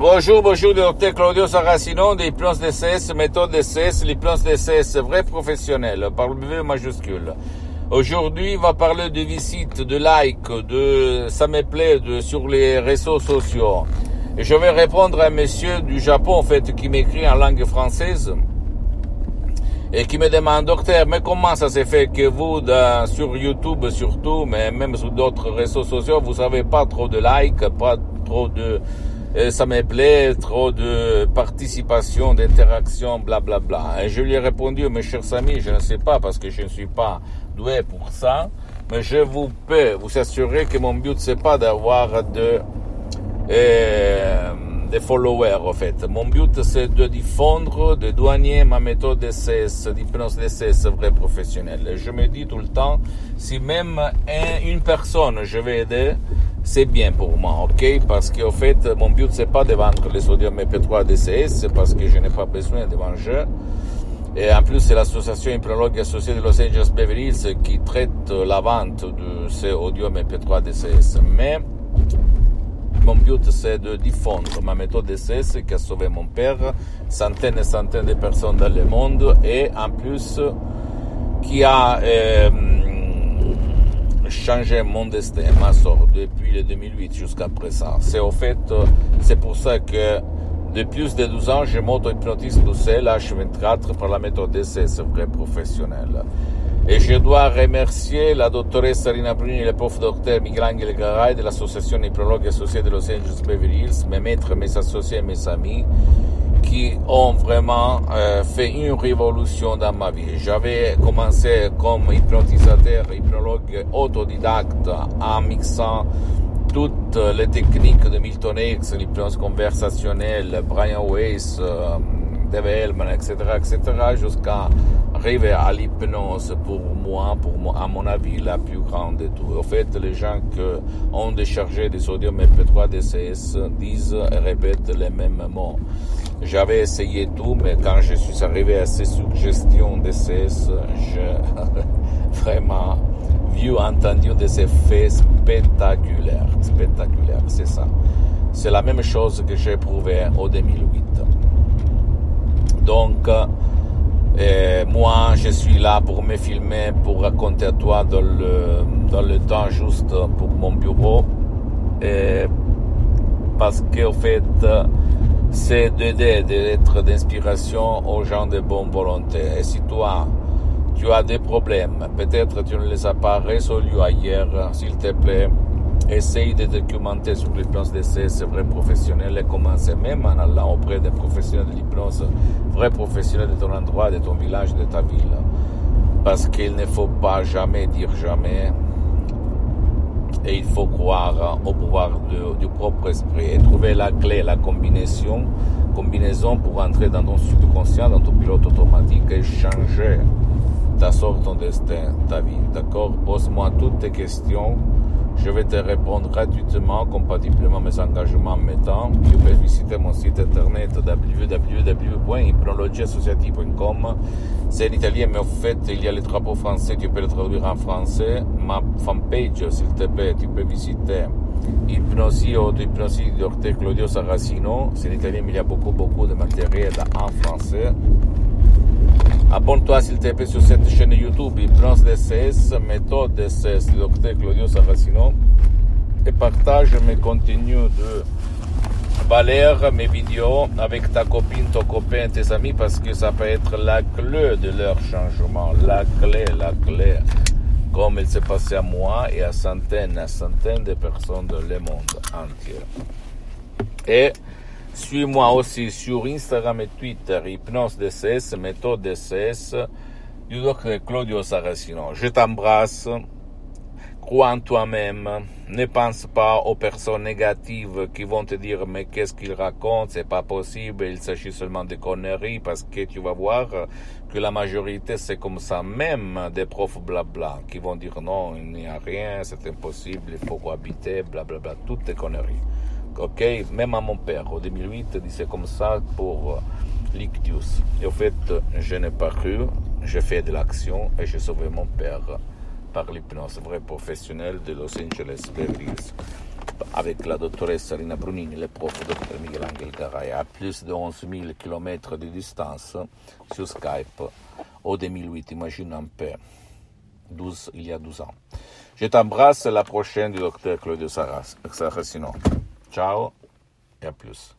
Bonjour, bonjour, docteur Claudio Saracino des plans DCS, méthode DCS, les plans DCS vrais professionnels, par le V majuscule. Aujourd'hui, on va parler de visites, de likes, de ça me plaît de, sur les réseaux sociaux. Je vais répondre à un monsieur du Japon, en fait, qui m'écrit en langue française et qui me demande, docteur, mais comment ça s'est fait que vous, sur YouTube surtout, mais même sur d'autres réseaux sociaux, vous avez pas trop de likes, pas trop de, ça me plaît, trop de participation, d'interaction, blablabla. Et je lui ai répondu, mes chers amis, je ne sais pas parce que je ne suis pas doué pour ça, mais je vous peux vous assurer que mon but c'est pas d'avoir de, euh, des followers en fait. Mon but c'est de diffondre, de douanier ma méthode d'essai, d'hypnose d'essai vrai professionnel. je me dis tout le temps, si même une personne je vais aider, c'est bien pour moi, ok? Parce qu'en fait, mon but c'est pas de vendre les sodium MP3 DCS parce que je n'ai pas besoin de manger. Et en plus, c'est l'association hypnologue associée de Los Angeles Beverly Hills qui traite la vente de ces audio MP3 DCS. Mais mon but, c'est de diffondre ma méthode DCS qui a sauvé mon père, centaines et centaines de personnes dans le monde, et en plus, qui a euh, changé mon destin, ma sort, depuis le 2008 jusqu'à présent. C'est au fait, c'est pour ça que depuis plus de 12 ans, je m'auto-hypnotise tout seul, H24, par la méthode DCS, vrai professionnel. Et je dois remercier la dottoressa Rina Bruni et le prof docteur Michelangelo Garay de l'association hypnologue associée de Los Angeles Beverly Hills, mes maîtres, mes associés mes amis, qui ont vraiment euh, fait une révolution dans ma vie. J'avais commencé comme hypnotisateur, hypnologue autodidacte en mixant toutes les techniques de Milton Hicks, l'hypnose conversationnelle, Brian Weiss, euh, Dave Hellman, etc., etc., jusqu'à arriver à l'hypnose pour moi, pour moi, à mon avis, la plus grande de tout. En fait, les gens qui ont déchargé des sodium MP3 DCS disent et répètent les mêmes mots. J'avais essayé tout, mais quand je suis arrivé à ces suggestions DCS, j'ai vraiment vu, entendu des effets spectaculaires. Spectaculaires, c'est ça. C'est la même chose que j'ai éprouvé en 2008. Donc, euh, moi, je suis là pour me filmer, pour raconter à toi dans le, dans le temps juste pour mon bureau. Et parce qu'en fait, c'est d'aider, d'être d'inspiration aux gens de bonne volonté. Et si toi, tu as des problèmes, peut-être tu ne les as pas résolus ailleurs, s'il te plaît, essaye de documenter sur l'hypnose d'essai, c'est vrai professionnel, et commencer même en allant auprès des professionnels de l'hypnose, vrai professionnel de ton endroit, de ton village, de ta ville. Parce qu'il ne faut pas jamais dire jamais, et il faut croire au pouvoir du propre esprit et trouver la clé, la combinaison, combinaison pour entrer dans ton subconscient, dans ton pilote automatique et changer ta sorte, ton destin, ta vie. D'accord? Pose-moi toutes tes questions je vais te répondre gratuitement, compatiblement mes engagements temps. Tu peux visiter mon site internet www.hypnologieassociative.com. C'est en italien, mais en fait, il y a le drapeau français, tu peux le traduire en français. Ma fanpage, s'il te plaît, tu peux visiter Hypnosie ou Hypnosie d'Orte Claudio Saracino. C'est en italien, mais il y a beaucoup, beaucoup de matériel en français. Abonne-toi s'il te plaît sur cette chaîne YouTube. Hypnose DCS, méthode DCS du docteur Claudio Saracino. Et partage mes contenus de valeur, mes vidéos avec ta copine, ton copain, tes amis parce que ça peut être la clé de leur changement, la clé, la clé, comme il s'est passé à moi et à centaines, à centaines de personnes dans le monde entier. Et suis-moi aussi sur Instagram et Twitter, Hypnose DCS, méthode DCS, du docteur Claudio Saracino. Je t'embrasse. Crois en toi-même. Ne pense pas aux personnes négatives qui vont te dire mais qu'est-ce qu'il raconte, c'est pas possible, il s'agit seulement de conneries parce que tu vas voir que la majorité c'est comme ça, même des profs blabla qui vont dire non, il n'y a rien, c'est impossible, il faut cohabiter, blablabla, toutes des conneries ok? Même à mon père, en 2008, disait comme ça pour euh, l'ictus. Et au fait, je n'ai pas cru, j'ai fait de l'action et j'ai sauvé mon père par l'hypnose. Vrai professionnel de Los Angeles avec la doctoresse Rina Brunini, le prof Dr Miguel Angel Garay, à plus de 11 000 km de distance sur Skype. Au 2008, imagine un peu, 12, il y a 12 ans. Je t'embrasse, la prochaine du docteur Claudio Saracino. Ciao et à plus.